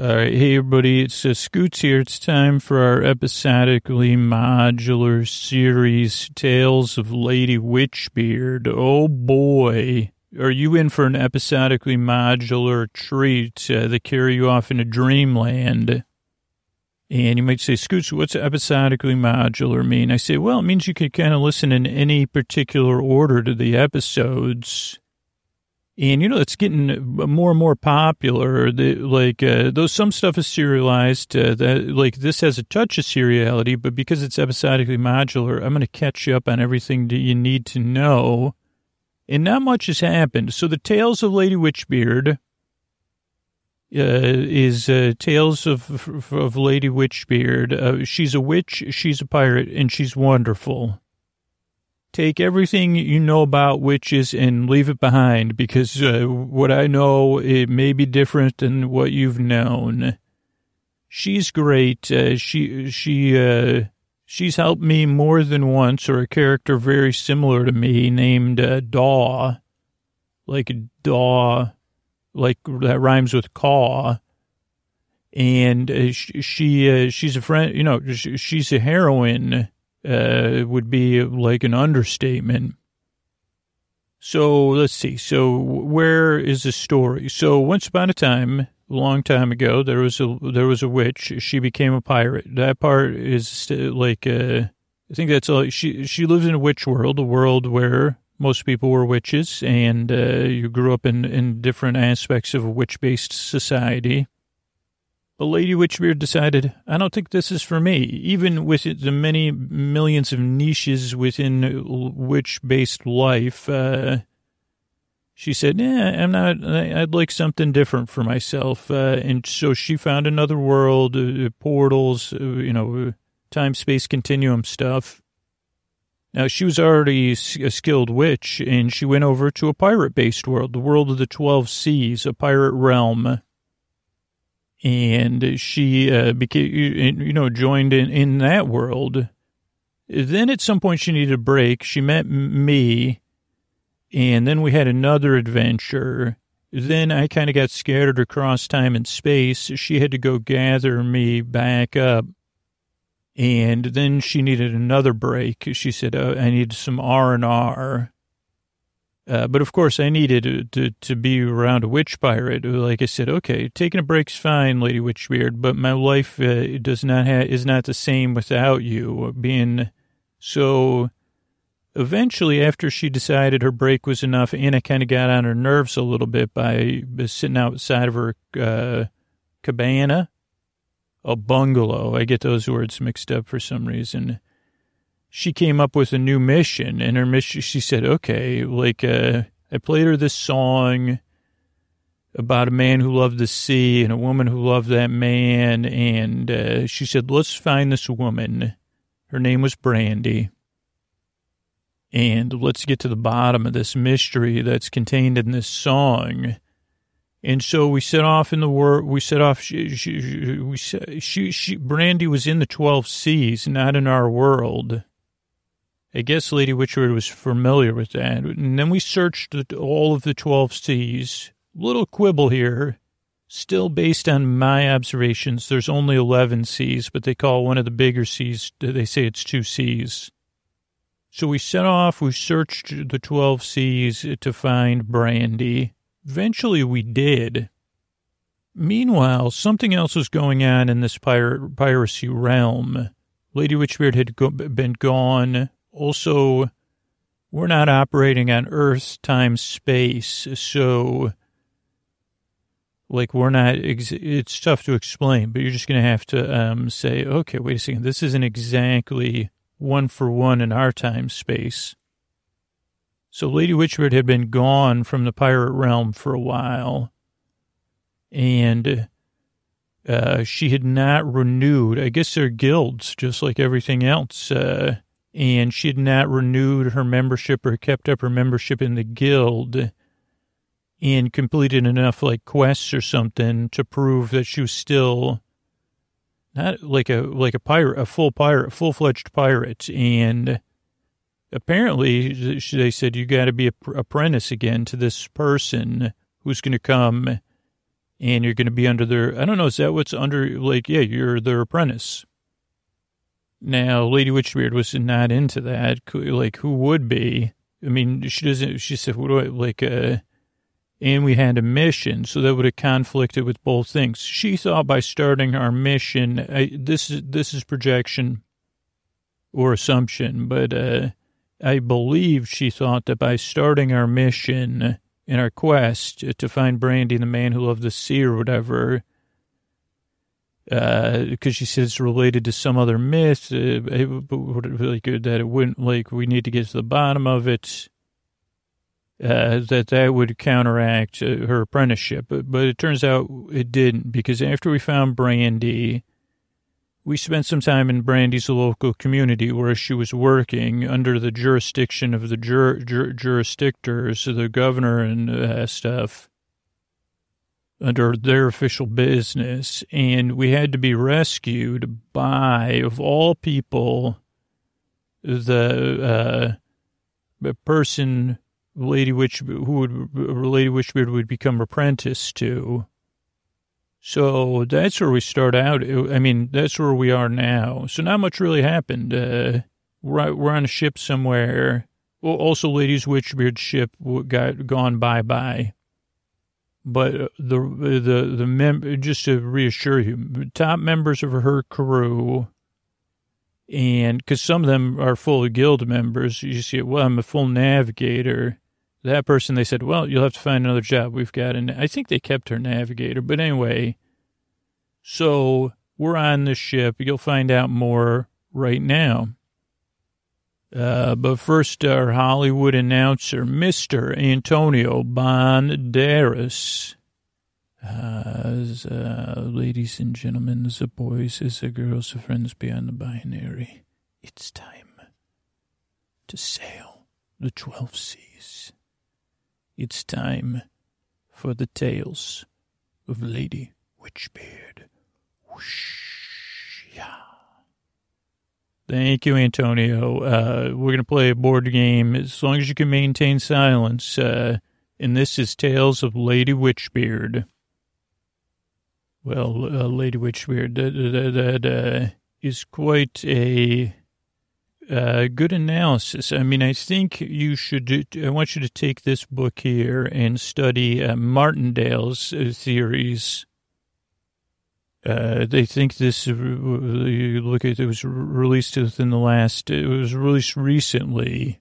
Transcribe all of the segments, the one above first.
All right, hey everybody, it's uh, Scoots here. It's time for our episodically modular series, Tales of Lady Witchbeard. Oh boy, are you in for an episodically modular treat uh, that carry you off into dreamland? And you might say, Scoots, what's episodically modular mean? I say, well, it means you can kind of listen in any particular order to the episodes. And you know, it's getting more and more popular. The, like, uh, though some stuff is serialized, uh, that like this has a touch of seriality, but because it's episodically modular, I'm going to catch you up on everything that you need to know. And not much has happened. So the Tales of Lady Witchbeard uh, is uh, Tales of of Lady Witchbeard. Uh, she's a witch, she's a pirate, and she's wonderful take everything you know about witches and leave it behind because uh, what I know it may be different than what you've known. She's great. Uh, she she uh, she's helped me more than once, or a character very similar to me named uh, Daw, like Daw, like that rhymes with caw. And uh, she, she uh, she's a friend. You know, she, she's a heroine uh, would be like an understatement. So let's see. So where is the story? So once upon a time, a long time ago, there was a there was a witch. She became a pirate. That part is like uh, I think that's all. She she lives in a witch world, a world where most people were witches, and uh, you grew up in in different aspects of a witch based society. But Lady Witchbeard decided, I don't think this is for me. Even with the many millions of niches within witch-based life, uh, she said, yeah, I'm not, I'd like something different for myself. Uh, and so she found another world, uh, portals, uh, you know, time-space continuum stuff. Now, she was already a skilled witch, and she went over to a pirate-based world, the world of the 12 seas, a pirate realm and she uh, became, you know, joined in, in that world. Then at some point she needed a break. She met me, and then we had another adventure. Then I kind of got scattered across time and space. She had to go gather me back up. And then she needed another break. She said, oh, I need some R and R. Uh, but of course, I needed to, to, to be around a witch pirate. Like I said, okay, taking a break's fine, Lady Witchbeard, but my life uh, does not ha- is not the same without you. Being so, eventually, after she decided her break was enough, Anna kind of got on her nerves a little bit by sitting outside of her uh, cabana, a bungalow. I get those words mixed up for some reason she came up with a new mission and her mission she said okay like uh, i played her this song about a man who loved the sea and a woman who loved that man and uh, she said let's find this woman her name was brandy and let's get to the bottom of this mystery that's contained in this song and so we set off in the world. We set off. She, she, she, she, Brandy was in the twelve seas, not in our world. I guess Lady Witchbeard was familiar with that. And then we searched all of the 12 seas. Little quibble here. Still based on my observations, there's only 11 seas, but they call one of the bigger seas, they say it's two seas. So we set off, we searched the 12 seas to find Brandy. Eventually we did. Meanwhile, something else was going on in this pirate, piracy realm. Lady Witchbeard had go, been gone also, we're not operating on Earth, time, space. So, like, we're not, it's tough to explain, but you're just to have to um, say, okay, wait a second, this isn't exactly one for one in our time space. So, Lady Witchbeard had been gone from the pirate realm for a while, and uh, she had not renewed. I guess they're guilds, just like everything else. Uh, and she had not renewed her membership or kept up her membership in the guild and completed enough like quests or something to prove that she was still not like a like a pirate, a full pirate, full fledged pirate. And apparently, they said you got to be a apprentice again to this person who's going to come and you're going to be under their, I don't know, is that what's under, like, yeah, you're their apprentice. Now, Lady Witchbeard was not into that. Like, who would be? I mean, she doesn't, she said, what do I, like, uh, and we had a mission, so that would have conflicted with both things. She thought by starting our mission, I, this is, this is projection or assumption, but, uh, I believe she thought that by starting our mission in our quest to find Brandy, the man who loved the sea or whatever, because uh, she says it's related to some other myth, uh, like that it wouldn't like we need to get to the bottom of it. Uh, that that would counteract uh, her apprenticeship, but, but it turns out it didn't because after we found Brandy, we spent some time in Brandy's local community where she was working under the jurisdiction of the jur, jur, jurisdictors, the governor and uh, stuff under their official business, and we had to be rescued by, of all people, the uh, person Lady Witch who would Lady Witchbeard would become apprentice to. So that's where we start out. I mean, that's where we are now. So not much really happened. Uh, we're we're on a ship somewhere. Also, Lady's Witchbeard ship got gone bye bye. But uh, the the the mem just to reassure you, top members of her crew, and because some of them are full guild members, you see, well, I'm a full navigator. That person, they said, well, you'll have to find another job. We've got, and I think they kept her navigator. But anyway, so we're on the ship. You'll find out more right now. Uh, but first, our Hollywood announcer, Mr. Antonio Banderas. Uh, uh, ladies and gentlemen, the boys, the girls, the friends beyond the binary, it's time to sail the 12 seas. It's time for the tales of Lady Witchbeard. Whoosh. Thank you, Antonio. Uh, we're going to play a board game as long as you can maintain silence. Uh, and this is Tales of Lady Witchbeard. Well, uh, Lady Witchbeard, that, that, that uh, is quite a uh, good analysis. I mean, I think you should, I want you to take this book here and study uh, Martindale's theories uh, they think this, uh, you look at it was released within the last, it was released recently.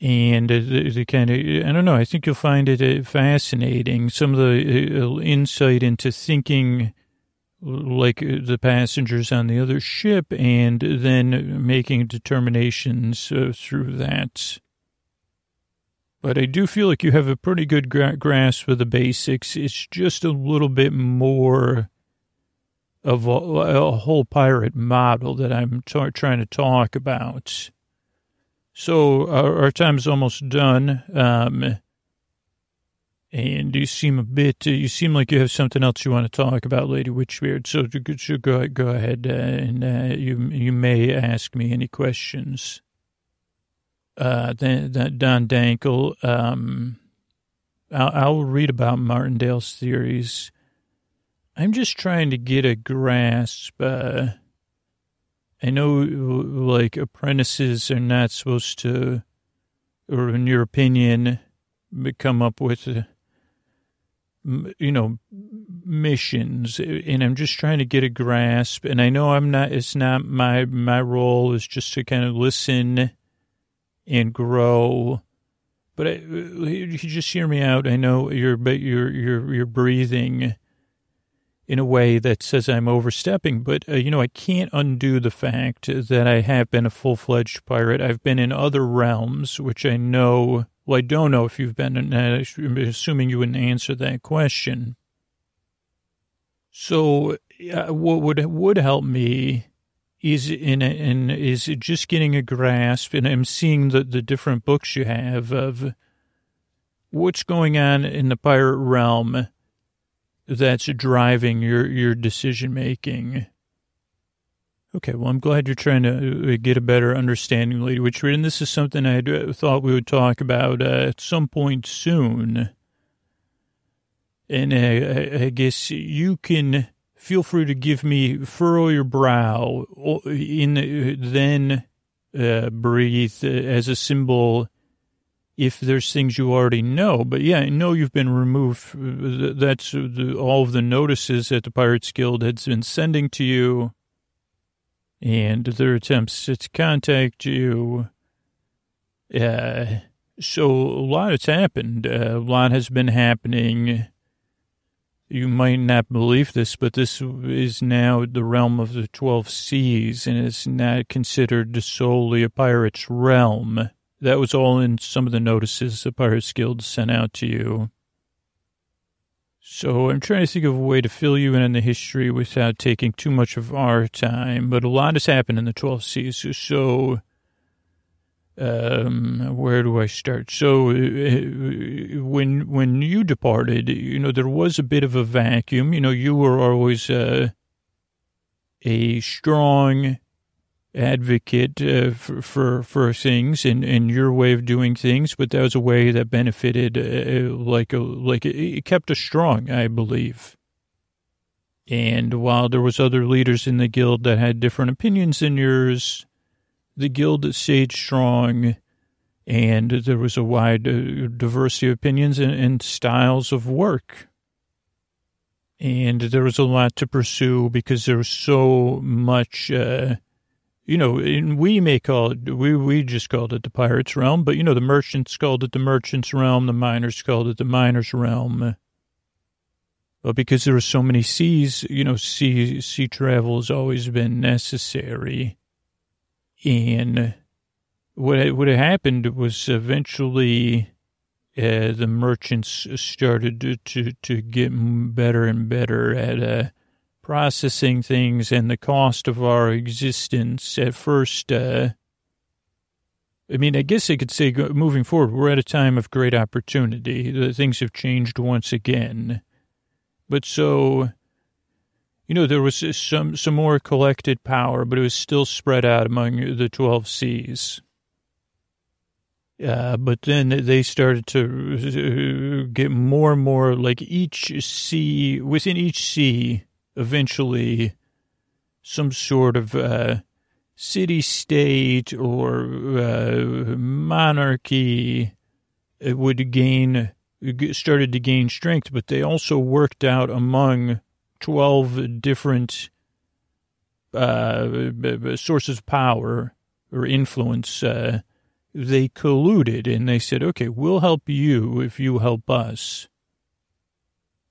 And the, kind of, I don't know, I think you'll find it uh, fascinating. Some of the uh, insight into thinking like the passengers on the other ship and then making determinations uh, through that. But I do feel like you have a pretty good gra- grasp of the basics. It's just a little bit more of a, a whole pirate model that I'm trying to talk about. So our, our time's almost done. Um, and you seem a bit, uh, you seem like you have something else you want to talk about, Lady Witchbeard. So, so go, go ahead uh, and uh, you, you may ask me any questions uh, Don Dankle. Um, I'll, I'll read about Martindale's theories. I'm just trying to get a grasp. Uh, I know, like, apprentices are not supposed to, or in your opinion, come up with, uh, you know, missions. And I'm just trying to get a grasp. And I know I'm not, it's not my, my role is just to kind of listen and grow. But I, you just hear me out. I know you're, you're, you're, you're breathing in a way that says I'm overstepping, but uh, you know, I can't undo the fact that I have been a full fledged pirate. I've been in other realms, which I know, well, I don't know if you've been, I'm assuming you wouldn't answer that question. So, uh, what would, would help me is in in is just getting a grasp, and I'm seeing the the different books you have of what's going on in the pirate realm that's driving your your decision making. Okay, well, I'm glad you're trying to uh, get a better understanding, Lady Witchbeard, and this is something I thought we would talk about uh, at some point soon. And uh, I guess you can feel free to give me furrow your brow in then uh, breathe as a symbol if there's things you already know. But yeah, I know you've been removed. That's all of the notices that the Pirates Guild has been sending to you and their attempts to contact you. Uh, so a lot has happened. Uh, a lot has been happening. You might not believe this, but this is now the realm of the 12 seas, and it's not considered solely a pirate's realm. That was all in some of the notices the Pirates Guild sent out to you. So I'm trying to think of a way to fill you in on the history without taking too much of our time, but a lot has happened in the 12 seas. So, um, where do I start? So, uh, when when you departed, you know, there was a bit of a vacuum. You know, you were always uh, a strong advocate uh, for, for, for things and, and your way of doing things, but that was a way that benefited uh, like a, like it kept us strong, I believe. And while there was other leaders in the guild that had different opinions than yours, the guild stayed strong, and there was a wide uh, diversity of opinions and, and styles of work. And there was a lot to pursue because there was so much. Uh, you know, we may call it, we, we just called it the pirates realm, but, you know, the merchants called it the merchants realm, the miners called it the miners realm. But because there are so many seas, you know, sea, sea travel has always been necessary. And what, what happened was eventually uh, the merchants started to, to, to get better and better at uh, processing things and the cost of our existence at first. Uh, I mean, I guess I could say moving forward, we're at a time of great opportunity. Things have changed once again. But so, you know, there was some, some more collected power, but it was still spread out among the 12 seas. Uh, but then they started to uh, get more and more like each sea, within each sea, eventually some sort of uh, city state or uh, monarchy would gain started to gain strength, but they also worked out among 12 different uh, sources of power or influence. Uh, they colluded and they said, okay, we'll help you if you help us.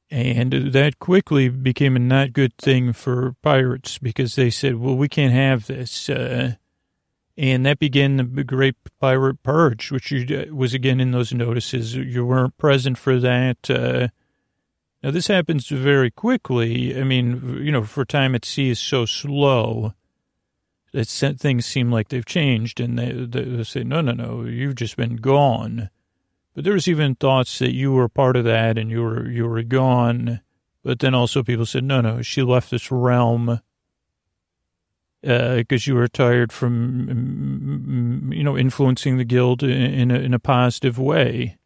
And that quickly became a not good thing for pirates because they said, well, we can't have this. Uh, and that began the Great Pirate Purge, which you, was again in those notices. You weren't present for that. Uh, now, this happens very quickly. I mean, you know, for time at sea is so slow that things seem like they've changed. And they, they say, no, no, no, you've just been gone. But there was even thoughts that you were part of that and you were you were gone. But then also people said, no, no, she left this realm because uh, you were tired from, mm, you know, influencing the guild in, a, in a positive way.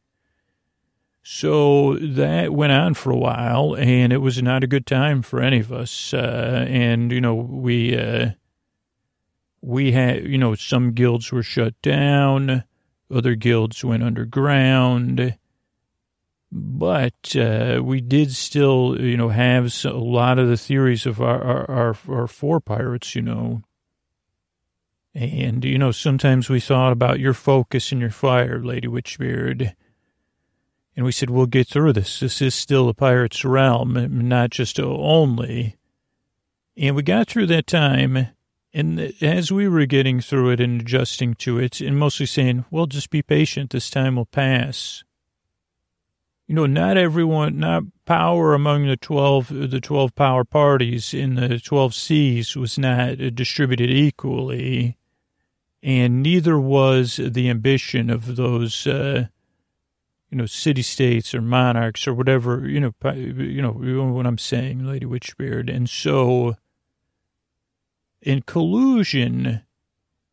So that went on for a while, and it was not a good time for any of us. Uh, and you know, we uh, we had, you know, some guilds were shut down. Other guilds went underground. But uh, we did still, you know, have a lot of the theories of our, our, our, our four pirates, you know. And, you know, sometimes we thought about your focus and your fire, Lady Witchbeard. And we said, we'll get through this. This is still a pirate's realm, not just only. And we got through that time and as we were getting through it and adjusting to it, and mostly saying, well, just be patient, this time will pass. You know, not everyone, not power among the 12, the 12 power parties in the 12 seas was not distributed equally. And neither was the ambition of those, uh, you know, city states or monarchs or whatever, you know, you know, what I'm saying, Lady Witchbeard. And so, in collusion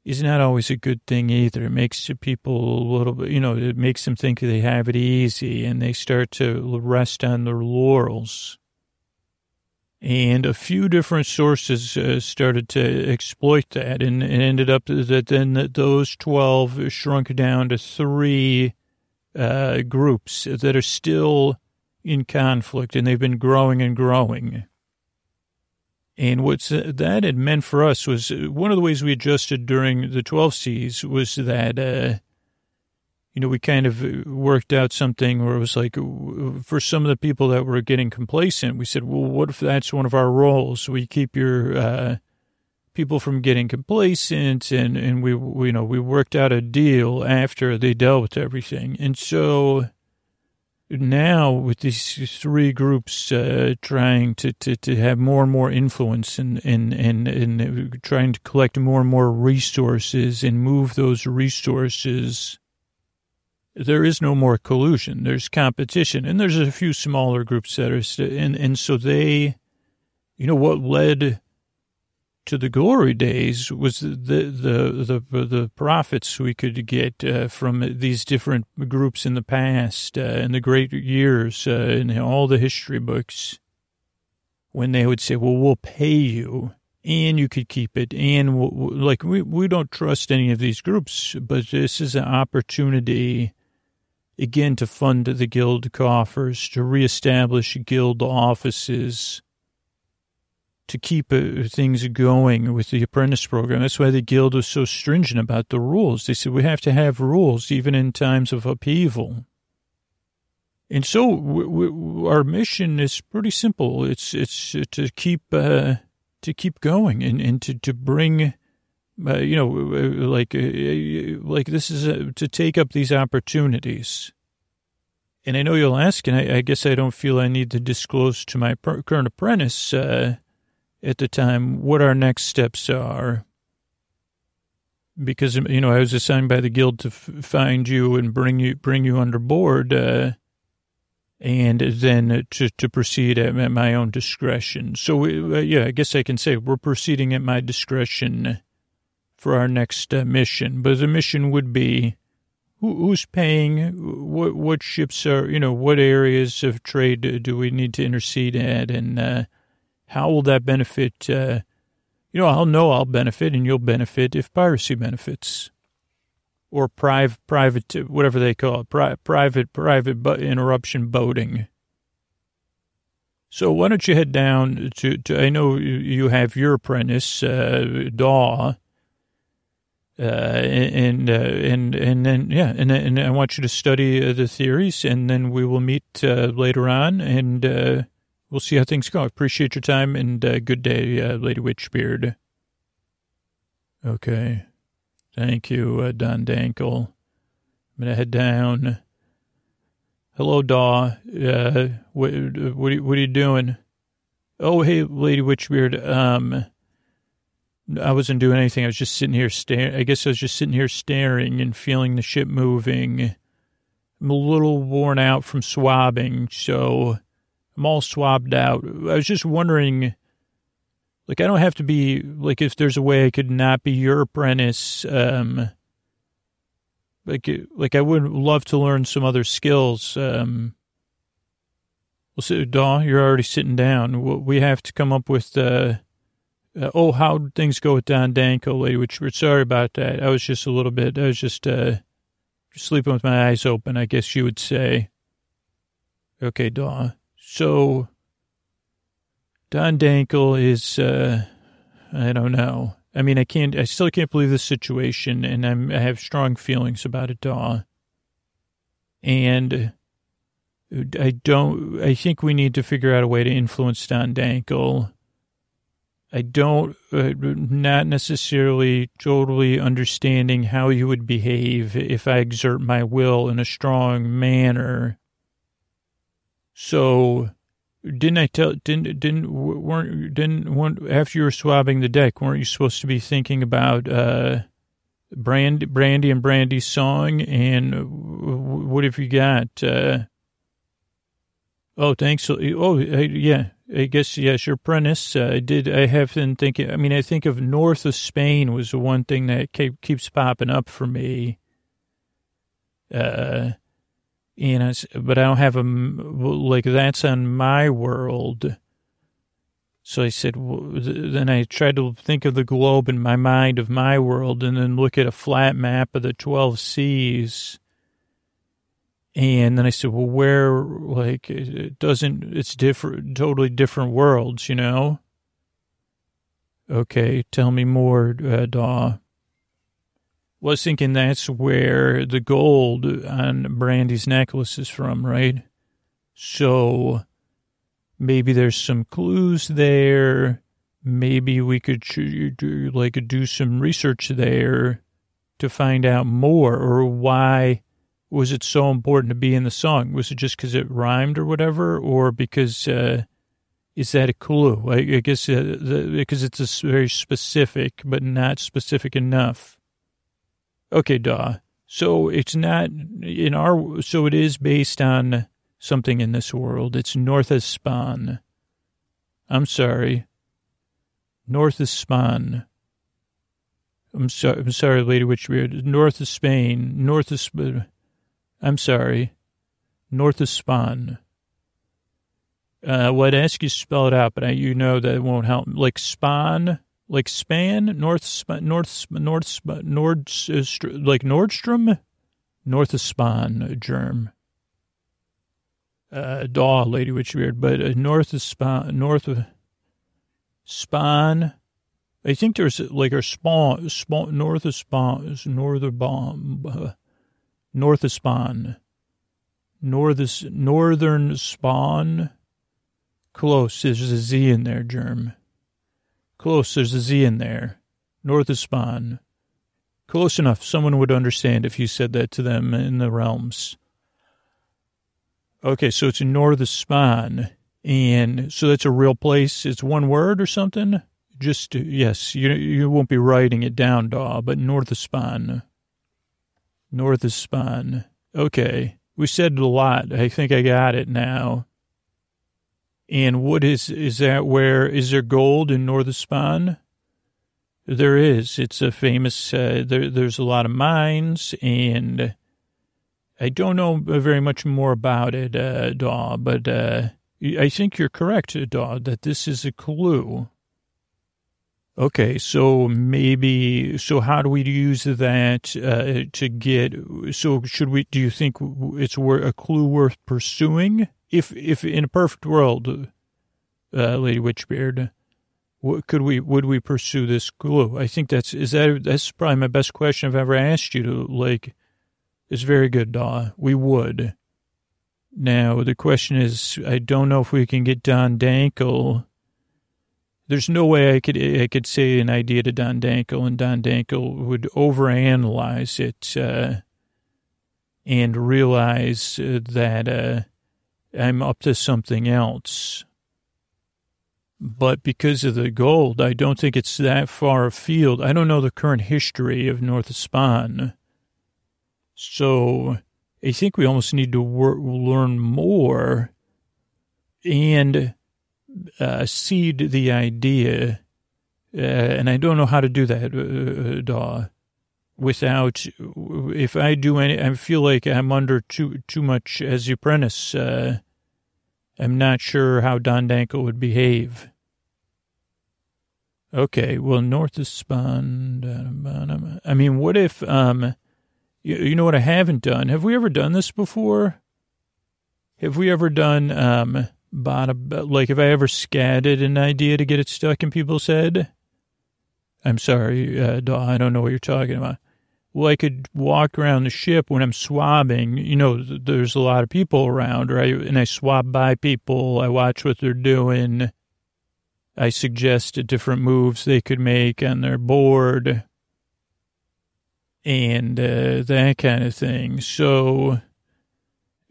is not always a good thing either. It makes people a little bit, you know, it makes them think they have it easy and they start to rest on their laurels. And a few different sources uh, started to exploit that, and it ended up that then those 12 shrunk down to three uh, groups that are still in conflict, and they've been growing and growing. And what that had meant for us was uh, one of the ways we adjusted during the 12 C's was that, uh, you know, we kind of uh, worked out something where it was like, uh, for some of the people that were getting complacent, we said, well, what if that's one of our roles? We keep your uh, people from getting complacent, and and we, we, you know, we worked out a deal after they dealt with everything, and so now with these three groups uh, trying to, to, to have more and more influence and, and, and, and trying to collect more and more resources and move those resources, there is no more collusion. There's competition. And there's a few smaller groups that are, and, and so they, you know, what led to the glory days was the the the the profits we could get uh, from these different groups in the past uh, in the great years uh, in all the history books. When they would say well we'll pay you and you could keep it and we'll, like we we don't trust any of these groups but this is an opportunity again to fund the guild coffers to reestablish guild offices to keep uh, things going with the apprentice program. That's why the guild was so stringent about the rules. They said we have to have rules even in times of upheaval. And so we, we, our mission is pretty simple. It's it's to keep uh, to keep going and, and to to bring, uh, you know, like uh, like this is a, to take up these opportunities. And I know you'll ask, and I, I guess I don't feel I need to disclose to my current apprentice uh, at the time what our next steps are. Because, you know, I was assigned by the guild to f- find you and bring you, bring you under board, uh, and then to, to proceed at, at my own discretion. So, uh, yeah, I guess I can say we're proceeding at my discretion for our next uh, mission. But the mission would be who, who's paying, what, what ships are, you know, what areas of trade do we need to intercede at, and, uh, how will that benefit? Uh, you know, I'll know I'll benefit and you'll benefit if piracy benefits or private, private, whatever they call it, pri- private, private interruption boating. So why don't you head down to, to I know you have your apprentice, uh, Daw, uh, and, uh, and, and then, yeah, and, and I want you to study uh, the theories and then we will meet, uh, later on and, we'll see how things go. Appreciate your time and uh, good day, uh, Lady Witchbeard. Okay. Thank you, uh, Don Dankle. I'm going to head down. Hello, Daw. Uh, what, what, what are you doing? Oh, hey, Lady Witchbeard. Um, I wasn't doing anything. I was just sitting here staring. I guess I was just sitting here staring and feeling the ship moving. I'm a little worn out from swabbing, so I'm all swabbed out. I was just wondering, like, I don't have to be, like, if there's a way I could not be your apprentice, um, like, like I would love to learn some other skills. Um, well, so, Daw, you're already sitting down. We have to come up with, uh, uh, oh, how things go with Don Dankle, lady, which we're sorry about that. I was just a little bit, I was just, uh, sleeping with my eyes open, I guess you would say. Okay, Daw. So Don Dankle is, uh, I don't know. I mean, I can't, I still can't believe this situation, and I'm, I have strong feelings about it, Daw. And I don't, I think we need to figure out a way to influence Don Dankle. I don't, uh, not necessarily totally understanding how you would behave if I exert my will in a strong manner so didn't I tell didn't didn't weren't didn't weren't, after you were swabbing the deck weren't you supposed to be thinking about uh brand brandy and brandy's song and what have you got uh oh thanks oh yeah I guess yes, your premise. Uh, I did. I have been thinking. I mean, I think of north of Spain was the one thing that keep, keeps popping up for me. Uh, and I, but I don't have a like that's on my world. So I said, then I tried to think of the globe in my mind of my world, and then look at a flat map of the twelve seas and then I said, well, where, like, it doesn't, it's different, totally different worlds, you know? Okay, tell me more, uh, Daw. Was thinking that's where the gold on Brandy's necklace is from, right? So maybe there's some clues there. Maybe we could like do some research there to find out more or why was it so important to be in the song? Was it just because it rhymed or whatever, or because uh, is that a clue? I, I guess uh, the, because it's a very specific, but not specific enough. Okay, Daw. So it's not in our. So it is based on something in this world. It's North of Spawn. I'm sorry. North of Spawn. I'm sorry. I'm sorry, Lady Witchbeard. North of Spain. North of. Spain. I'm sorry. North of Spawn. Uh, well, I'd ask you to spell it out, but I, you know that it won't help. Like Spawn, like Span, North, North, North, Nord, like Nordstrom, North of Spawn, germ. Uh, Daw, Lady Witchbeard, but uh, North of Spawn, North of Spawn. I think there's like a spawn, spawn, North of Spawn, Northern bomb. Uh, north of Spawn. North, northern Spawn. Close. There's a Z in there, Germ. Close. There's a Z in there. North of Spawn. Close enough. Someone would understand if you said that to them in the realms. Okay, so it's in North of Spawn. And so that's a real place. It's one word or something? Just, yes, you you won't be writing it down, Daw, but North of Spawn. North of Spawn. Okay. We said a lot. I think I got it now. And what is, is that where, is there gold in North of Spawn? There is. It's a famous, uh, there, there's a lot of mines and I don't know very much more about it, uh, Daw, but, uh, I think you're correct, Daw, that this is a clue. Okay, so maybe, so how do we use that uh, to get, so should we, do you think it's worth a clue worth pursuing? If, if in a perfect world, uh, Lady Witchbeard, what could we, would we pursue this clue? I think that's, is that, that's probably my best question I've ever asked you to, like, it's very good, Daw. We would. Now, the question is, I don't know if we can get Don Dankle there's no way I could I could say an idea to Don Dankle and Don Dankle would overanalyze it uh, and realize uh, that uh, I'm up to something else. But because of the gold, I don't think it's that far afield. I don't know the current history of North Spawn. So I think we almost need to wor- learn more and uh, seed the idea, uh, and I don't know how to do that, uh, uh, Daw, without, if I do any, I feel like I'm under too, too much as the apprentice. Uh, I'm not sure how Don Dankle would behave. Okay, well, North is spawn. I mean, what if, um, you, you know what I haven't done? Have we ever done this before? Have we ever done, um, bottom, like have I ever scatted an idea to get it stuck in people's head. I'm sorry, uh, I don't know what you're talking about. Well, I could walk around the ship when I'm swabbing. You know, there's a lot of people around, right? And I swab by people. I watch what they're doing. I suggest different moves they could make on their board and uh, that kind of thing. So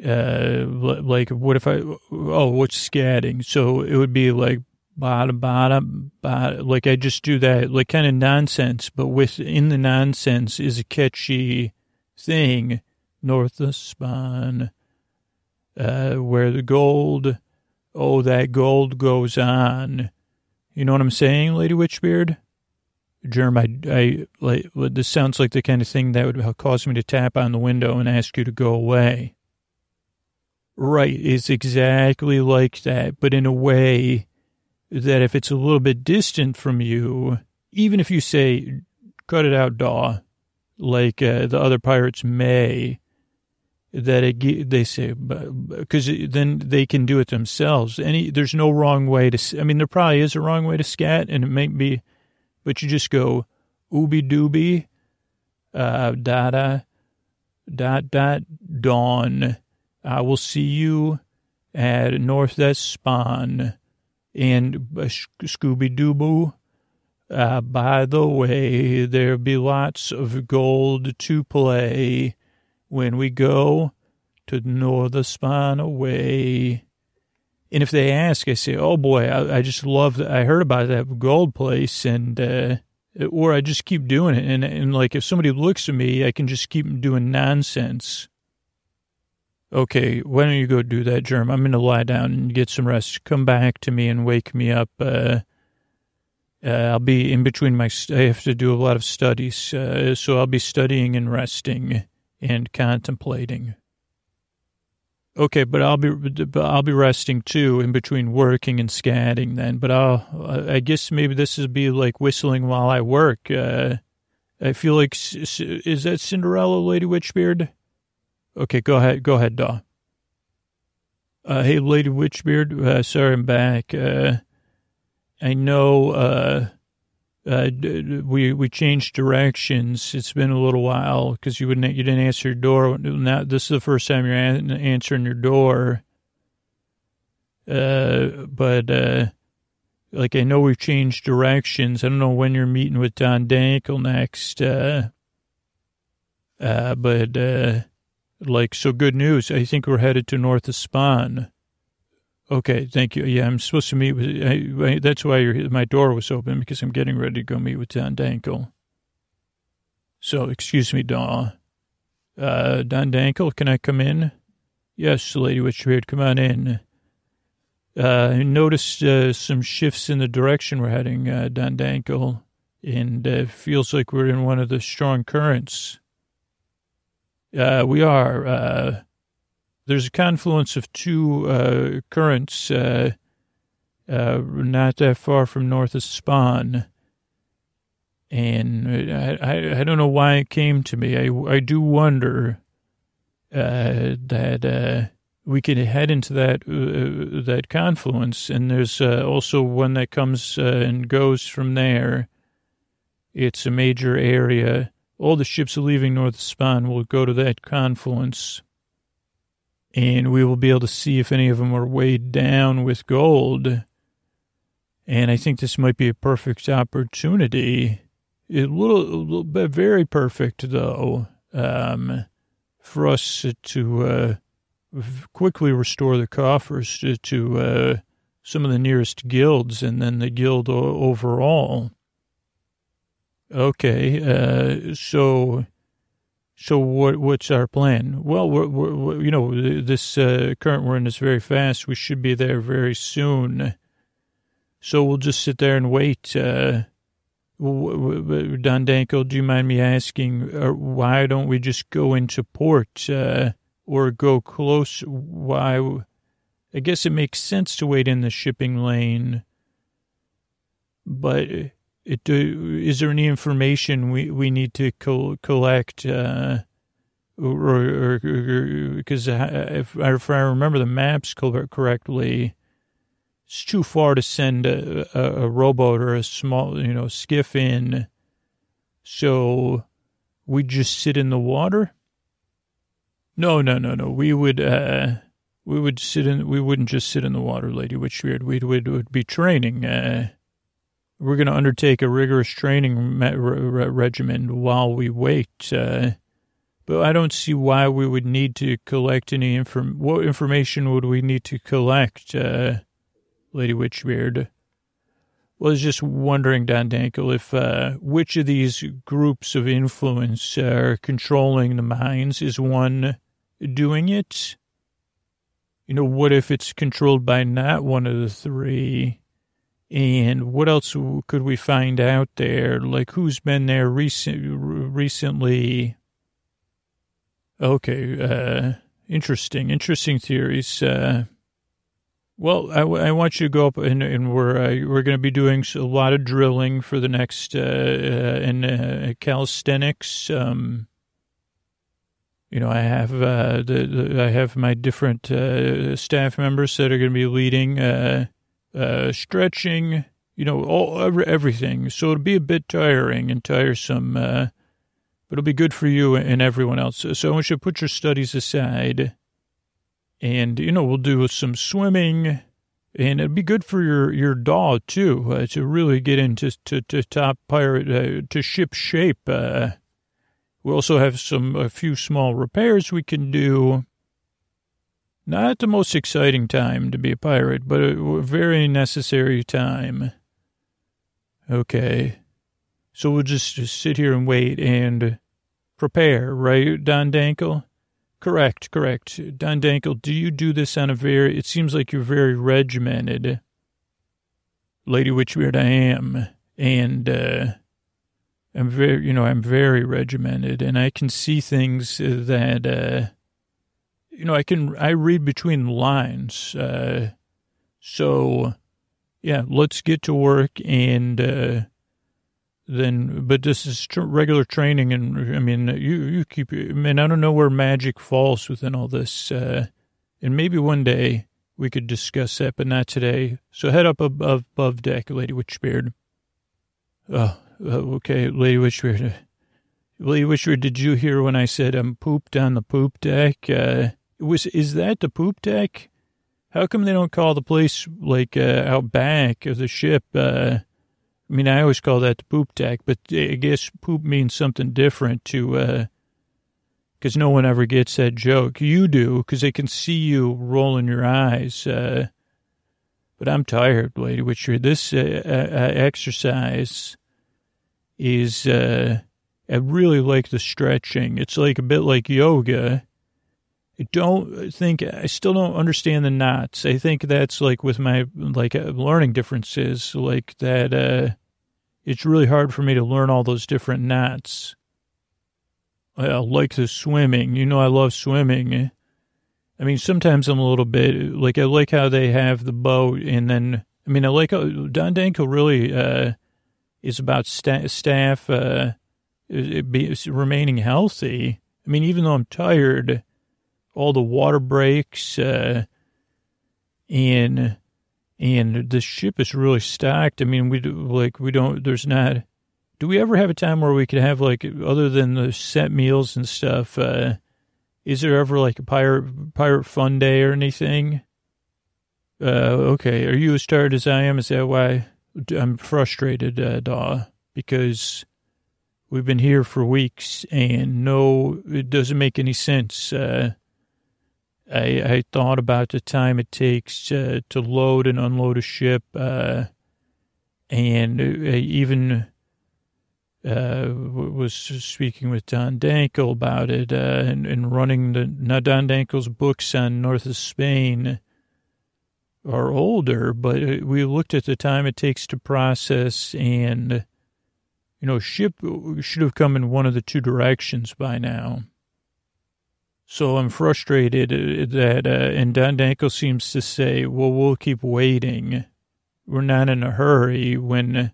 uh, like what if I, oh, what's scatting? So it would be like bottom, bottom, bottom, like I just do that, like kind of nonsense, but within the nonsense is a catchy thing, north of spawn, uh, where the gold, oh, that gold goes on. You know what I'm saying, Lady Witchbeard? Germ, I, I, like, this sounds like the kind of thing that would cause me to tap on the window and ask you to go away. Right, it's exactly like that, but in a way that if it's a little bit distant from you, even if you say, cut it out, Daw, like uh, the other pirates may, that it, they say, because then they can do it themselves. Any, there's no wrong way to, I mean, there probably is a wrong way to scat, and it may be, but you just go, ooby dooby, uh, dada, dot, dot, dawn I will see you at Northwest Spawn and Scooby Doo. Uh, by the way, there'll be lots of gold to play when we go to Northern Spawn away. And if they ask, I say, oh boy, I, I just love. I heard about that gold place and, uh, or I just keep doing it. And, and like, if somebody looks at me, I can just keep doing nonsense. Okay, why don't you go do that, Germ? I'm going to lie down and get some rest. Come back to me and wake me up. Uh, uh, I'll be in between my, I have to do a lot of studies, uh, so I'll be studying and resting and contemplating. Okay, but I'll be, but I'll be resting too in between working and scatting then, but I'll, I guess maybe this will be like whistling while I work. Uh, I feel like, is that Cinderella, Lady Witchbeard? Okay, go ahead. Go ahead, Daw. Uh, hey, Lady Witchbeard. Uh, sorry, I'm back. Uh, I know uh, uh, we we changed directions. It's been a little while because you wouldn't you didn't answer your door. Now this is the first time you're answering your door. Uh, but uh, like I know we've changed directions. I don't know when you're meeting with Don Dankle next. Uh, uh, but uh like, so good news. I think we're headed to North of Spawn. Okay, thank you. Yeah, I'm supposed to meet with, I, I, that's why my door was open, because I'm getting ready to go meet with Don Dankle. So, excuse me, Daw. Uh, Don Dankle, can I come in? Yes, Lady Witchbeard, come on in. Uh, I noticed uh, some shifts in the direction we're heading, uh, Don Dankle, and feels like we're in one of the strong currents. Uh, we are. Uh, there's a confluence of two uh, currents uh, uh, not that far from north of Spawn. And I, I, I, don't know why it came to me. I, I do wonder uh, that we could head into that that confluence. And there's also one that comes and goes from there. It's a major area all the ships leaving North Spawn will go to that confluence, and we will be able to see if any of them are weighed down with gold. And I think this might be a perfect opportunity. A little, a little bit very perfect, though, um, for us to uh, quickly restore the coffers to, to uh, some of the nearest guilds and then the guild overall. Okay, uh, so so what what's our plan? Well, we're, we're, you know this uh, current we're in is very fast. We should be there very soon. So we'll just sit there and wait. Uh, Don Dankle, do you mind me asking, uh, why don't we just go into port uh, or go close? Why? I guess it makes sense to wait in the shipping lane, but it, uh, is there any information we, we need to co- collect, uh, or because if, if, I remember the maps correctly, it's too far to send a, a, a rowboat or a small, you know, skiff in. So we just sit in the water. No, no, no, no. We would, uh, we would sit in. We wouldn't just sit in the water, Lady Witchbeard. We would would be training. Uh, we're going to undertake a rigorous training me- re- regimen while we wait. Uh, but I don't see why we would need to collect any inform. What information would we need to collect, uh, Lady Witchbeard? Well, I was just wondering, Don Dankle, if uh, which of these groups of influence are controlling the minds? Is one doing it? you know, what if it's controlled by not one of the three? And what else could we find out there? Like who's been there recent, recently? Okay, uh, interesting, interesting theories. Uh, well, I, I want you to go up and, and we're uh, we're going to be doing a lot of drilling for the next uh, uh, uh, calisthenics. Um, you know, I have uh, the, the I have my different staff members that are going to be leading uh, stretching. You know, all every, everything. So it'll be a bit tiring and tiresome, uh, but it'll be good for you and everyone else. So I want you to put your studies aside, and you know we'll do some swimming, and it'll be good for your your dog too uh, to really get into to, to top pirate uh, to ship shape. Uh, we also have some a few small repairs we can do. Not the most exciting time to be a pirate, but a very necessary time. Okay. So we'll just, just sit here and wait and prepare, right, Don Dankle? Correct, correct. Don Dankle, do you do this on a very, it seems like you're very regimented. Lady Witchbeard, I am. And, uh, I'm very, you know, I'm very regimented and I can see things that, uh, you know, I can, I read between the lines. Uh, so yeah, let's get to work and, uh, then, but this is tr- regular training. And I mean, you, you keep, I mean, I don't know where magic falls within all this. Uh, and maybe one day we could discuss that, but not today. So head up above, above deck, Lady Witchbeard. Oh, okay, Lady Witchbeard. Lady Witchbeard, did you hear when I said I'm pooped on the poop deck? Uh, was is that the poop deck? How come they don't call the place like uh, out back of the ship? Uh, I mean, I always call that the poop deck, but I guess poop means something different to. Because uh, no one ever gets that joke. You do, because they can see you rolling your eyes. Uh, but I'm tired, Lady Witchbeard. This uh, exercise is uh, I really like the stretching. It's like a bit like yoga. I don't think I still don't understand the knots. I think that's like with my like uh, learning differences, like that. Uh, it's really hard for me to learn all those different knots. I like the swimming. You know, I love swimming. I mean, sometimes I'm a little bit like I like how they have the boat, and then I mean, I like Don Dankle really. Uh, is about sta- staff uh, be, remaining healthy. I mean, even though I'm tired, all the water breaks, uh, and and the ship is really stacked. I mean, we do, like we don't. There's not. Do we ever have a time where we could have like other than the set meals and stuff? Uh, is there ever like a pirate pirate fun day or anything? Uh, okay. Are you as tired as I am? Is that why? I'm frustrated, uh, Daw, because we've been here for weeks and no, it doesn't make any sense. Uh, I, I thought about the time it takes uh, to load and unload a ship, uh, and I even uh, was speaking with Don Dankle about it uh, and, and running the now Don Dankle's books on north of Spain are older, but we looked at the time it takes to process and, you know, ship should have come in one of the two directions by now. So I'm frustrated that, uh, and Don Dankle seems to say, well, we'll keep waiting. We're not in a hurry when,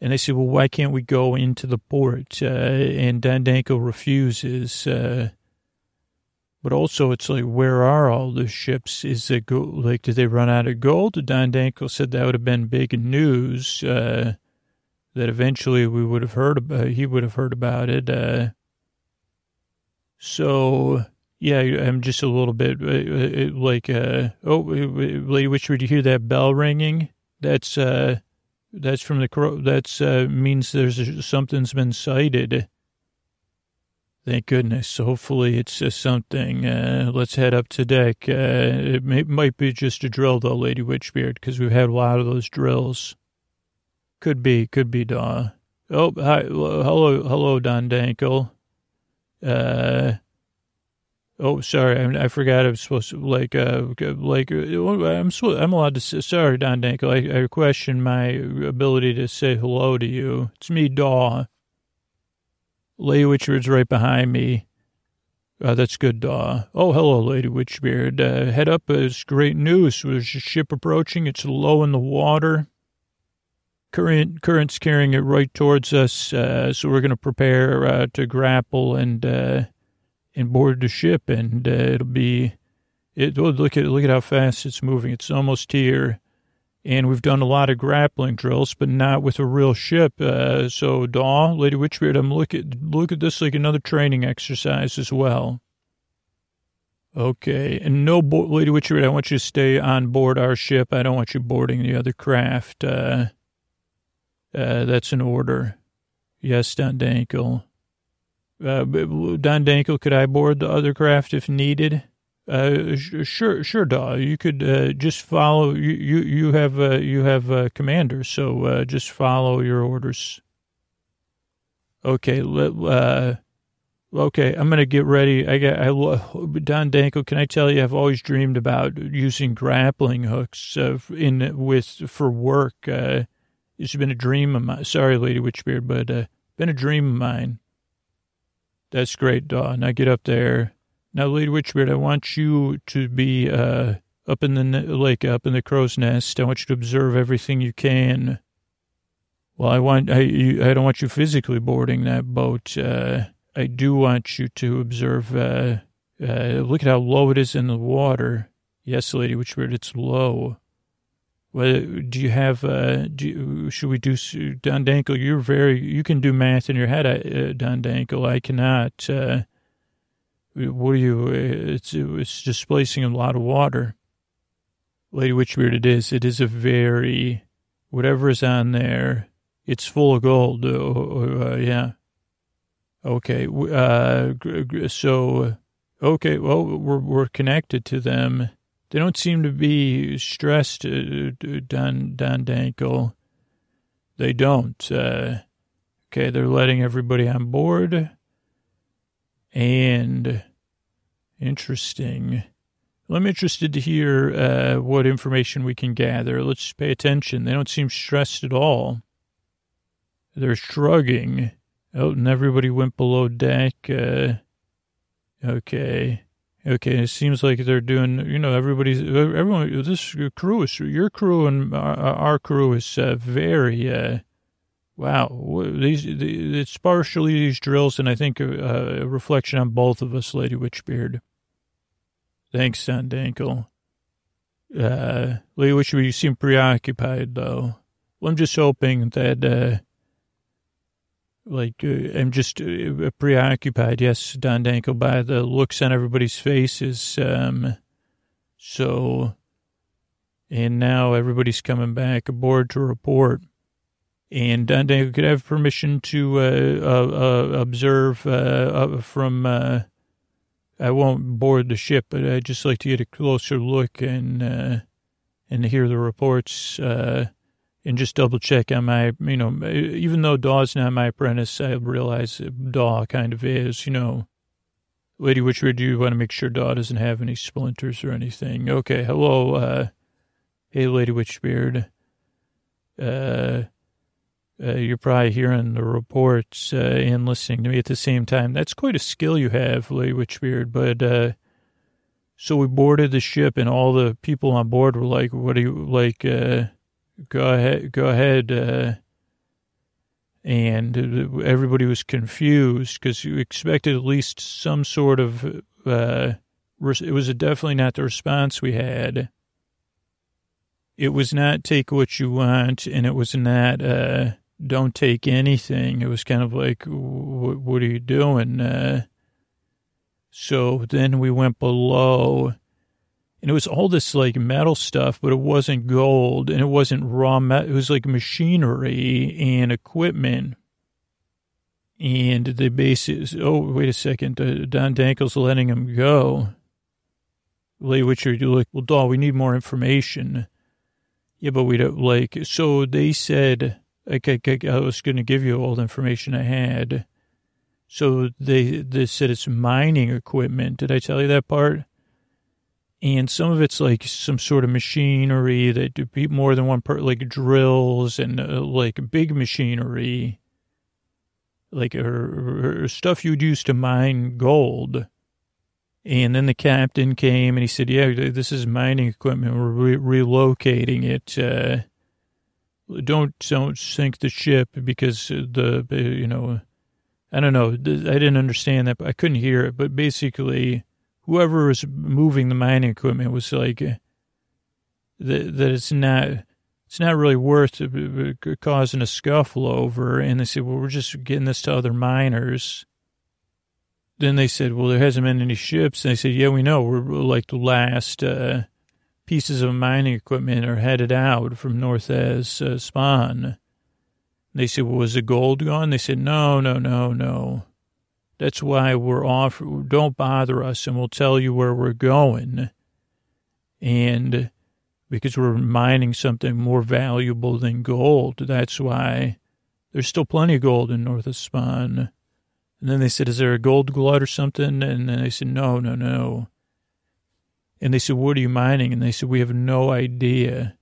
and I say, well, why can't we go into the port? Uh, and Don Dankle refuses, uh, but also, it's like, where are all the ships? Is it go- like, did they run out of gold? Don Dankle said that would have been big news. Uh, that eventually we would have heard about. He would have heard about it. Uh, so yeah, I'm just a little bit uh, uh like, uh, oh, Lady Witch, did you hear that bell ringing? That's uh, that's from the crow. That's uh, means there's something's been sighted. Thank goodness. Hopefully it's uh, something. Uh, let's head up to deck. Uh, it may, might be just a drill, though, Lady Witchbeard, because we've had a lot of those drills. Could be, could be, Daw. Oh, hi, hello, hello, Don Dankle. Uh, Oh, sorry, I, I forgot I was supposed to, like, uh, like, uh, I'm, I'm allowed to say, sorry, Don Dangle, I, I question my ability to say hello to you. It's me, Daw. Lady Witchbeard's right behind me. Uh, that's good, Daw. Oh, hello, Lady Witchbeard. Uh, head up, it's great news. There's a ship approaching. It's low in the water. Current, current's carrying it right towards us, uh, so we're going to prepare uh, to grapple and uh, and board the ship, and uh, it'll be. It, look at look at how fast it's moving. It's almost here, and we've done a lot of grappling drills, but not with a real ship. Uh, so, Daw, Lady Witchbeard, I'm look at look at this like another training exercise as well. Okay, and no, Lady Witchbeard, I want you to stay on board our ship. I don't want you boarding the other craft. Uh, that's an order. Yes, Don Dankle. Uh, Don Dankle, could I board the other craft if needed? Uh, sure, sure, Daw. You could uh, just follow. You you you have uh, you have uh, commanders, so uh, just follow your orders. Okay, uh, okay. I'm gonna get ready. I got. I Don Dankle. Can I tell you? I've always dreamed about using grappling hooks uh, in with for work. Uh, it's been a dream of mine. Sorry, Lady Witchbeard, but uh, been a dream of mine. That's great, Daw. I get up there. Now, Lady Witchbeard, I want you to be uh, up in the lake, up in the crow's nest. I want you to observe everything you can. Well, I want I I don't want you physically boarding that boat. Uh, I do want you to observe. Uh, uh, look at how low it is in the water. Yes, Lady Witchbeard, it's low. Well, do you have, uh, do you, should we do, Don Dankle, you're very, you can do math in your head, uh, Don Dankle. I cannot. Uh, what are you, it's, it's displacing a lot of water. Lady Witchbeard, it is. It is a very, whatever is on there, it's full of gold. Uh, uh yeah. Okay. Uh, so, okay. Well, we're, we're connected to them. They don't seem to be stressed, uh, Don, Don Dankle. They don't. Uh, okay, they're letting everybody on board. And interesting. I'm interested to hear uh, what information we can gather. Let's pay attention. They don't seem stressed at all. They're shrugging. Oh, and everybody went below deck. Uh, okay. Okay, it seems like they're doing, you know, everybody's, everyone, this crew is, your crew and our, our crew is uh, very, uh, wow, these, it's partially these drills and I think a, a reflection on both of us, Lady Witchbeard. Thanks, Don Dankle. Uh, Lady Witchbeard, you seem preoccupied though. Well, I'm just hoping that, uh, like uh, I'm just uh, preoccupied. Yes, Don Dankle, by the looks on everybody's faces. Um, so, and now everybody's coming back aboard to report. And Don Dankle could I have permission to uh, uh, uh observe uh, from. I won't board the ship, but I'd just like to get a closer look and and hear the reports and just double check on my, you know, even though Daw's not my apprentice, I realize Daw kind of is, you know. Lady Witchbeard, do you want to make sure Daw doesn't have any splinters or anything? Okay, hello, uh, hey, Lady Witchbeard. Uh, uh, you're probably hearing the reports uh, and listening to me at the same time. That's quite a skill you have, Lady Witchbeard. But uh, so we boarded the ship, and all the people on board were like, "What are you like?" Uh, go ahead, go ahead. Uh, and everybody was confused because you expected at least some sort of, uh, it was definitely not the response we had. It was not take what you want, and it was not, uh, don't take anything. It was kind of like, what are you doing? Uh, so then we went below and it was all this like metal stuff, but it wasn't gold and it wasn't raw metal. It was like machinery and equipment. And the basis, oh, wait a second. Uh, Don Dankle's letting him go. Lay Witcher, you like, well, Daw, we need more information. Yeah, but we don't like, so they said, okay, I was going to give you all the information I had. So they, they said it's mining equipment. Did I tell you that part? And some of it's like some sort of machinery that more than one part, like drills and uh, like big machinery, like stuff you'd use to mine gold. And then the captain came and he said, "Yeah, this is mining equipment. We're re- relocating it. Uh, don't don't sink the ship because the you know." I don't know. I didn't understand that. But I couldn't hear it. But basically, whoever was moving the mining equipment was like uh, that. That it's not. It's not really worth causing a scuffle over. And they said, "Well, we're just getting this to other miners." Then they said, "Well, there hasn't been any ships." And they said, "Yeah, we know. We're like the last uh, pieces of mining equipment are headed out from North as uh, spawn." They said, well, was the gold gone? They said, no, no, no, no. That's why we're off. Don't bother us and we'll tell you where we're going. And because we're mining something more valuable than gold, that's why there's still plenty of gold in North of Spawn. And then they said, is there a gold glut or something? And then they said, no, no, no. And they said, what are you mining? And they said, we have no idea.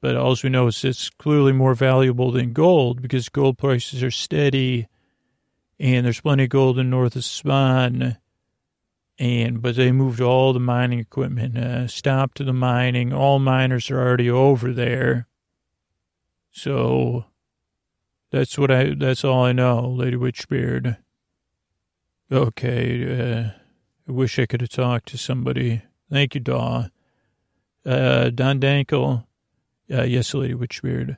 But all we know is it's clearly more valuable than gold because gold prices are steady and there's plenty of gold in north of Spawn. And, but they moved all the mining equipment, uh, stopped the mining. All miners are already over there. So that's what I, that's all I know, Lady Witchbeard. Okay, uh, I wish I could have talked to somebody. Thank you, Daw. Uh, Don Dankle, uh, yes, Lady Witchbeard.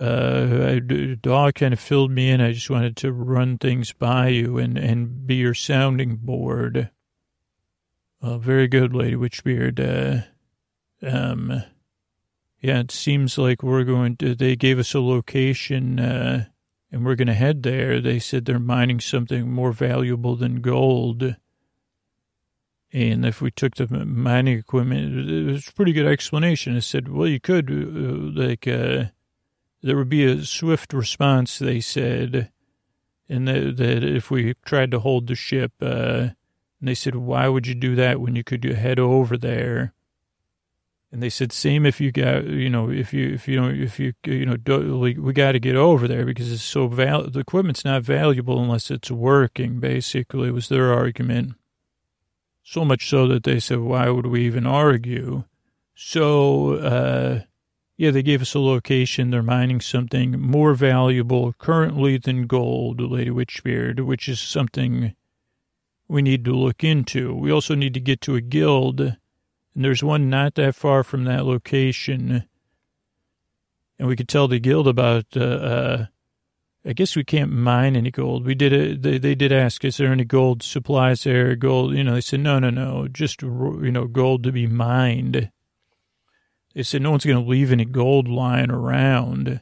Uh, I, dog kind of filled me in. I just wanted to run things by you and, and be your sounding board. Uh, very good, Lady Witchbeard. Uh, um, yeah, it seems like we're going to, they gave us a location, uh, and we're going to head there. They said they're mining something more valuable than gold. And if we took the mining equipment, it was a pretty good explanation. It said, well, you could, uh, like, uh, there would be a swift response, they said, and that, that if we tried to hold the ship, uh, and they said, why would you do that when you could head over there? And they said, same if you got, you know, if you, if you know, if you, you know, we got to get over there because it's so val, the equipment's not valuable unless it's working, basically, was their argument. So much so that they said, why would we even argue? So, uh, yeah, they gave us a location. They're mining something more valuable currently than gold, Lady Witchbeard, which is something we need to look into. We also need to get to a guild, and there's one not that far from that location. And we could tell the guild about uh, uh, I guess we can't mine any gold. We did it. They, they did ask, is there any gold supplies there? Gold, you know, they said, no, no, no, just, you know, gold to be mined. They said no one's going to leave any gold lying around,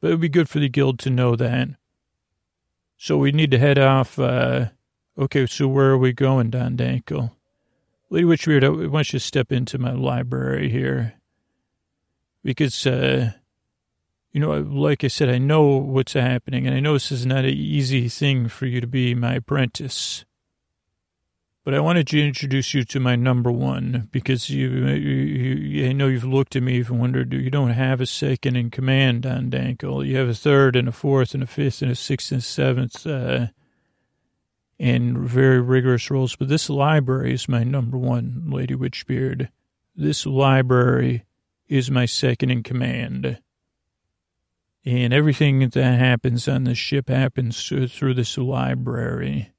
but it would be good for the guild to know that. So we need to head off. Uh, okay, so where are we going, Don Dankle? Lady Witchbeard, I want you to step into my library here because, uh, you know, like I said, I know what's happening, and I know this is not an easy thing for you to be my apprentice. But I wanted to introduce you to my number one because you, you, you I know you've looked at me and wondered, you don't have a second in command on Dankle. You have a third and a fourth and a fifth and a sixth and a seventh, uh, and very rigorous roles. But this library is my number one, Lady Witchbeard. This library is my second in command and everything that happens on the ship happens through this library.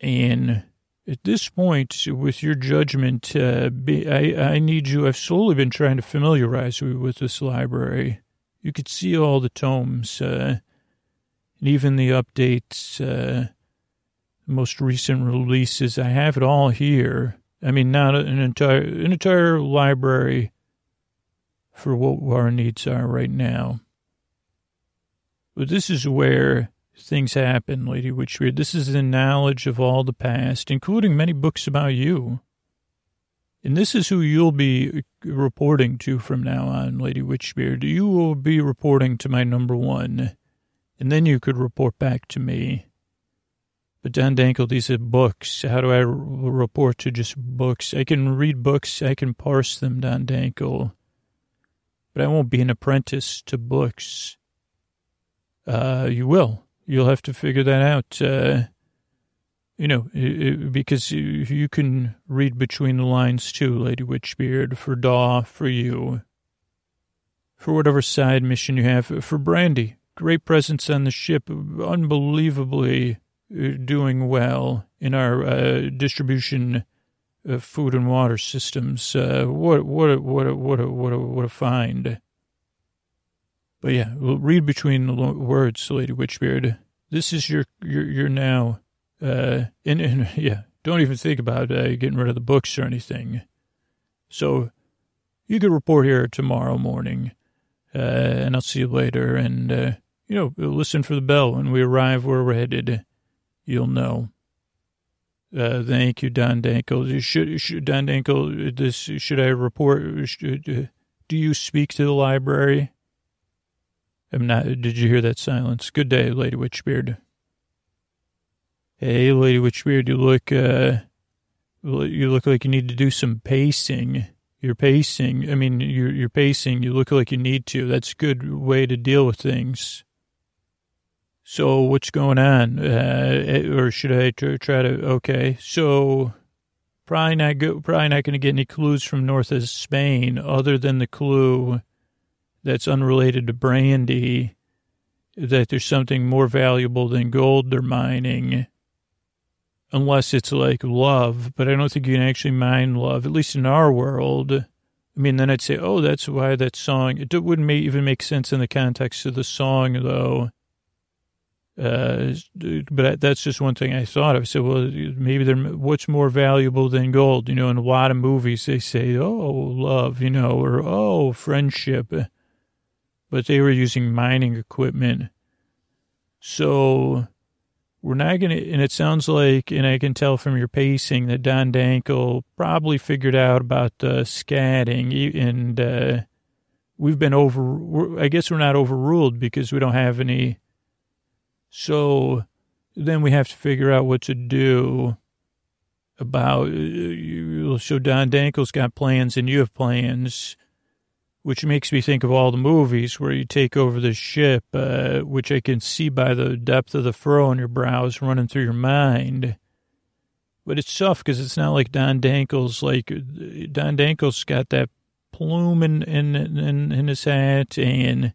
And at this point, with your judgment, uh, I, I need you. I've slowly been trying to familiarize you with this library. You could see all the tomes, uh, and even the updates, uh, most recent releases. I have it all here. I mean, not an entire an entire library for what our needs are right now. But this is where things happen, Lady Witchbeard. This is the knowledge of all the past, including many books about you. And this is who you'll be reporting to from now on, Lady Witchbeard. You will be reporting to my number one, and then you could report back to me. But Don Dangle, these are books. How do I report to just books? I can read books. I can parse them, Don Dangle. But I won't be an apprentice to books. Uh, you will. You'll have to figure that out. Uh, you know, because you can read between the lines too, Lady Witchbeard, for Daw, for you, for whatever side mission you have, for Brandy. Great presence on the ship, unbelievably uh, doing well in our uh, distribution of food and water systems. Uh, what, what, what, a, what, a, what, a, what a find. But yeah, we'll read between the words, Lady Witchbeard. This is your, your, your now uh, and, and yeah, don't even think about uh, getting rid of the books or anything. So you could report here tomorrow morning, uh, and I'll see you later. And, uh, you know, listen for the bell when we arrive where we're headed. You'll know. Uh, thank you, Don Dankle. Should, should Don Dankle, this, should I report? Should, uh, do you speak to the library? I'm not, did you hear that silence? Good day, Lady Witchbeard. Hey, Lady Witchbeard, you look, uh, you look like you need to do some pacing. You're pacing. I mean, you're, you're pacing. You look like you need to. That's a good way to deal with things. So what's going on? Uh, eh, or should I try to, okay. So probably not probably not going to get any clues from north of Spain other than the clue that's unrelated to brandy that there's something more valuable than gold they're mining unless it's like love, but I don't think you can actually mine love, at least in our world. I mean, then I'd say, oh, that's why that song, it wouldn't even make sense in the context of the song, though. Uh, but that's just one thing I thought of. So, well, maybe they're, what's more valuable than gold? You know, in a lot of movies, they say, oh, love, you know, or oh, friendship. But they were using mining equipment. So, we're not going to, and it sounds like, and I can tell from your pacing that Don Dankle probably figured out about the scatting, and uh, we've been over, I guess we're not overruled because we don't have any. So then we have to figure out what to do about, uh, so Don Dankle's got plans and you have plans which makes me think of all the movies where you take over the ship, uh, which I can see by the depth of the furrow in your brows running through your mind. But it's tough because it's not like Don Dankle's like Don Dankle's got that plume in, in in in his hat, and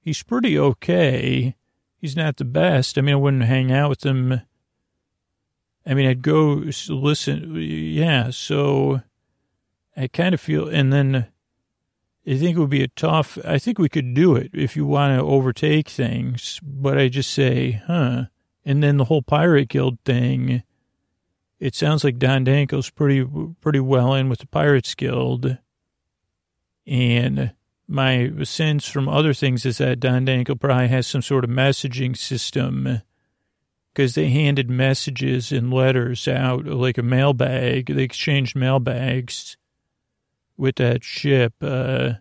he's pretty okay. He's not the best. I mean, I wouldn't hang out with him. I mean, I'd go listen. Yeah, so I kind of feel, and then I think it would be a tough, I think we could do it if you want to overtake things, but I just say, huh. And then the whole Pirate Guild thing, it sounds like Don Dankle's pretty, pretty well in with the Pirates Guild. And my sense from other things is that Don Dankle probably has some sort of messaging system because they handed messages and letters out like a mailbag. They exchanged mailbags with that ship. Uh,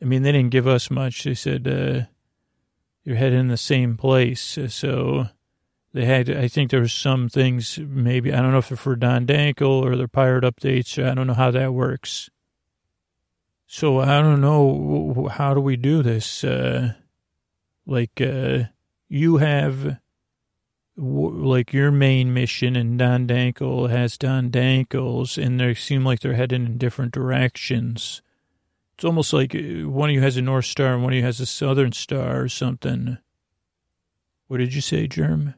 I mean, they didn't give us much. They said, uh, you're heading in the same place. So they had, I think there was some things, maybe, I don't know if they're for Don Dankle or their pirate updates. I don't know how that works. So I don't know. How do we do this? Uh, like, uh, you have like your main mission and Don Dankle has Don Dankle's and they seem like they're heading in different directions. It's almost like uh, one of you has a North Star and one of you has a Southern Star or something. What did you say, Germ?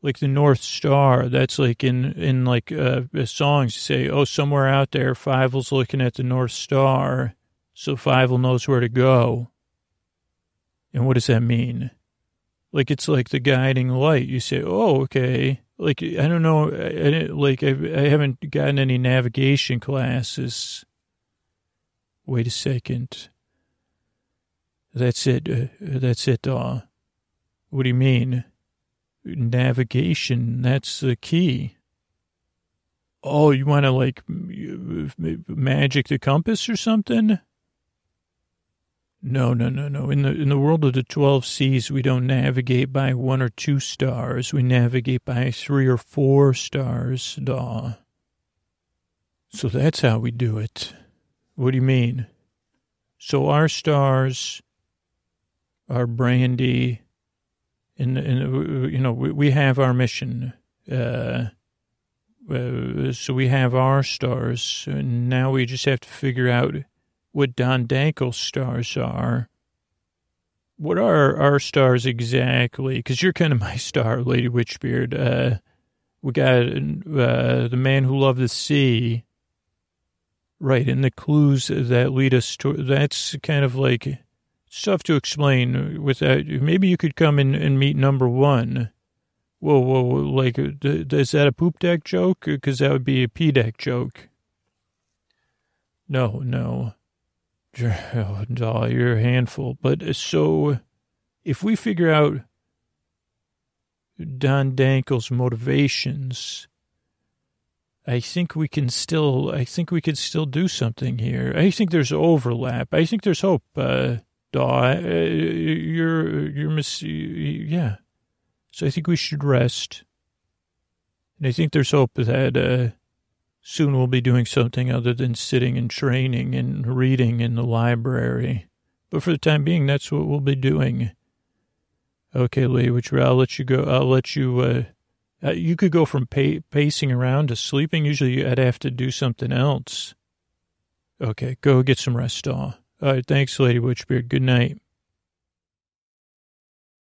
Like the North Star, that's like in, in like uh, songs, say, oh, somewhere out there, Fievel's looking at the North Star, so Fievel knows where to go. And what does that mean? Like it's like the guiding light. You say, "Oh, okay." Like I don't know. I, I like I, I haven't gotten any navigation classes. Wait a second. That's it. Uh, that's it. Uh, what do you mean? Navigation. That's the key. Oh, you want to like magic the compass or something? No, no, no, no. In the in the world of the twelve seas, we don't navigate by one or two stars. We navigate by three or four stars, daw. So that's how we do it. What do you mean? So our stars are Brandy, and, and you know we, we have our mission. Uh, uh, so we have our stars, and now we just have to figure out what Don Dankle's stars are. What are our stars exactly? Because you're kind of my star, Lady Witchbeard. Uh, we got uh, the man who loved the sea, right? And the clues that lead us to that's kind of like stuff to explain. With that, maybe you could come in and meet number one. Whoa, whoa, whoa like, is that a poop deck joke? Because that would be a P deck joke. No, no. Oh, you're a handful. But uh, so, if we figure out Don Dankle's motivations, I think we can still. I think we could still do something here. I think there's overlap. I think there's hope. Uh, Daw, uh, you're you're miss. Yeah. So I think we should rest. And I think there's hope that. Uh, Soon we'll be doing something other than sitting and training and reading in the library. But for the time being, that's what we'll be doing. Okay, Lee, which I'll let you go. I'll let you. Uh, uh, you could go from pa- pacing around to sleeping. Usually, I'd have to do something else. Okay, go get some rest, all. All right, thanks, Lady Witchbeard. Good night.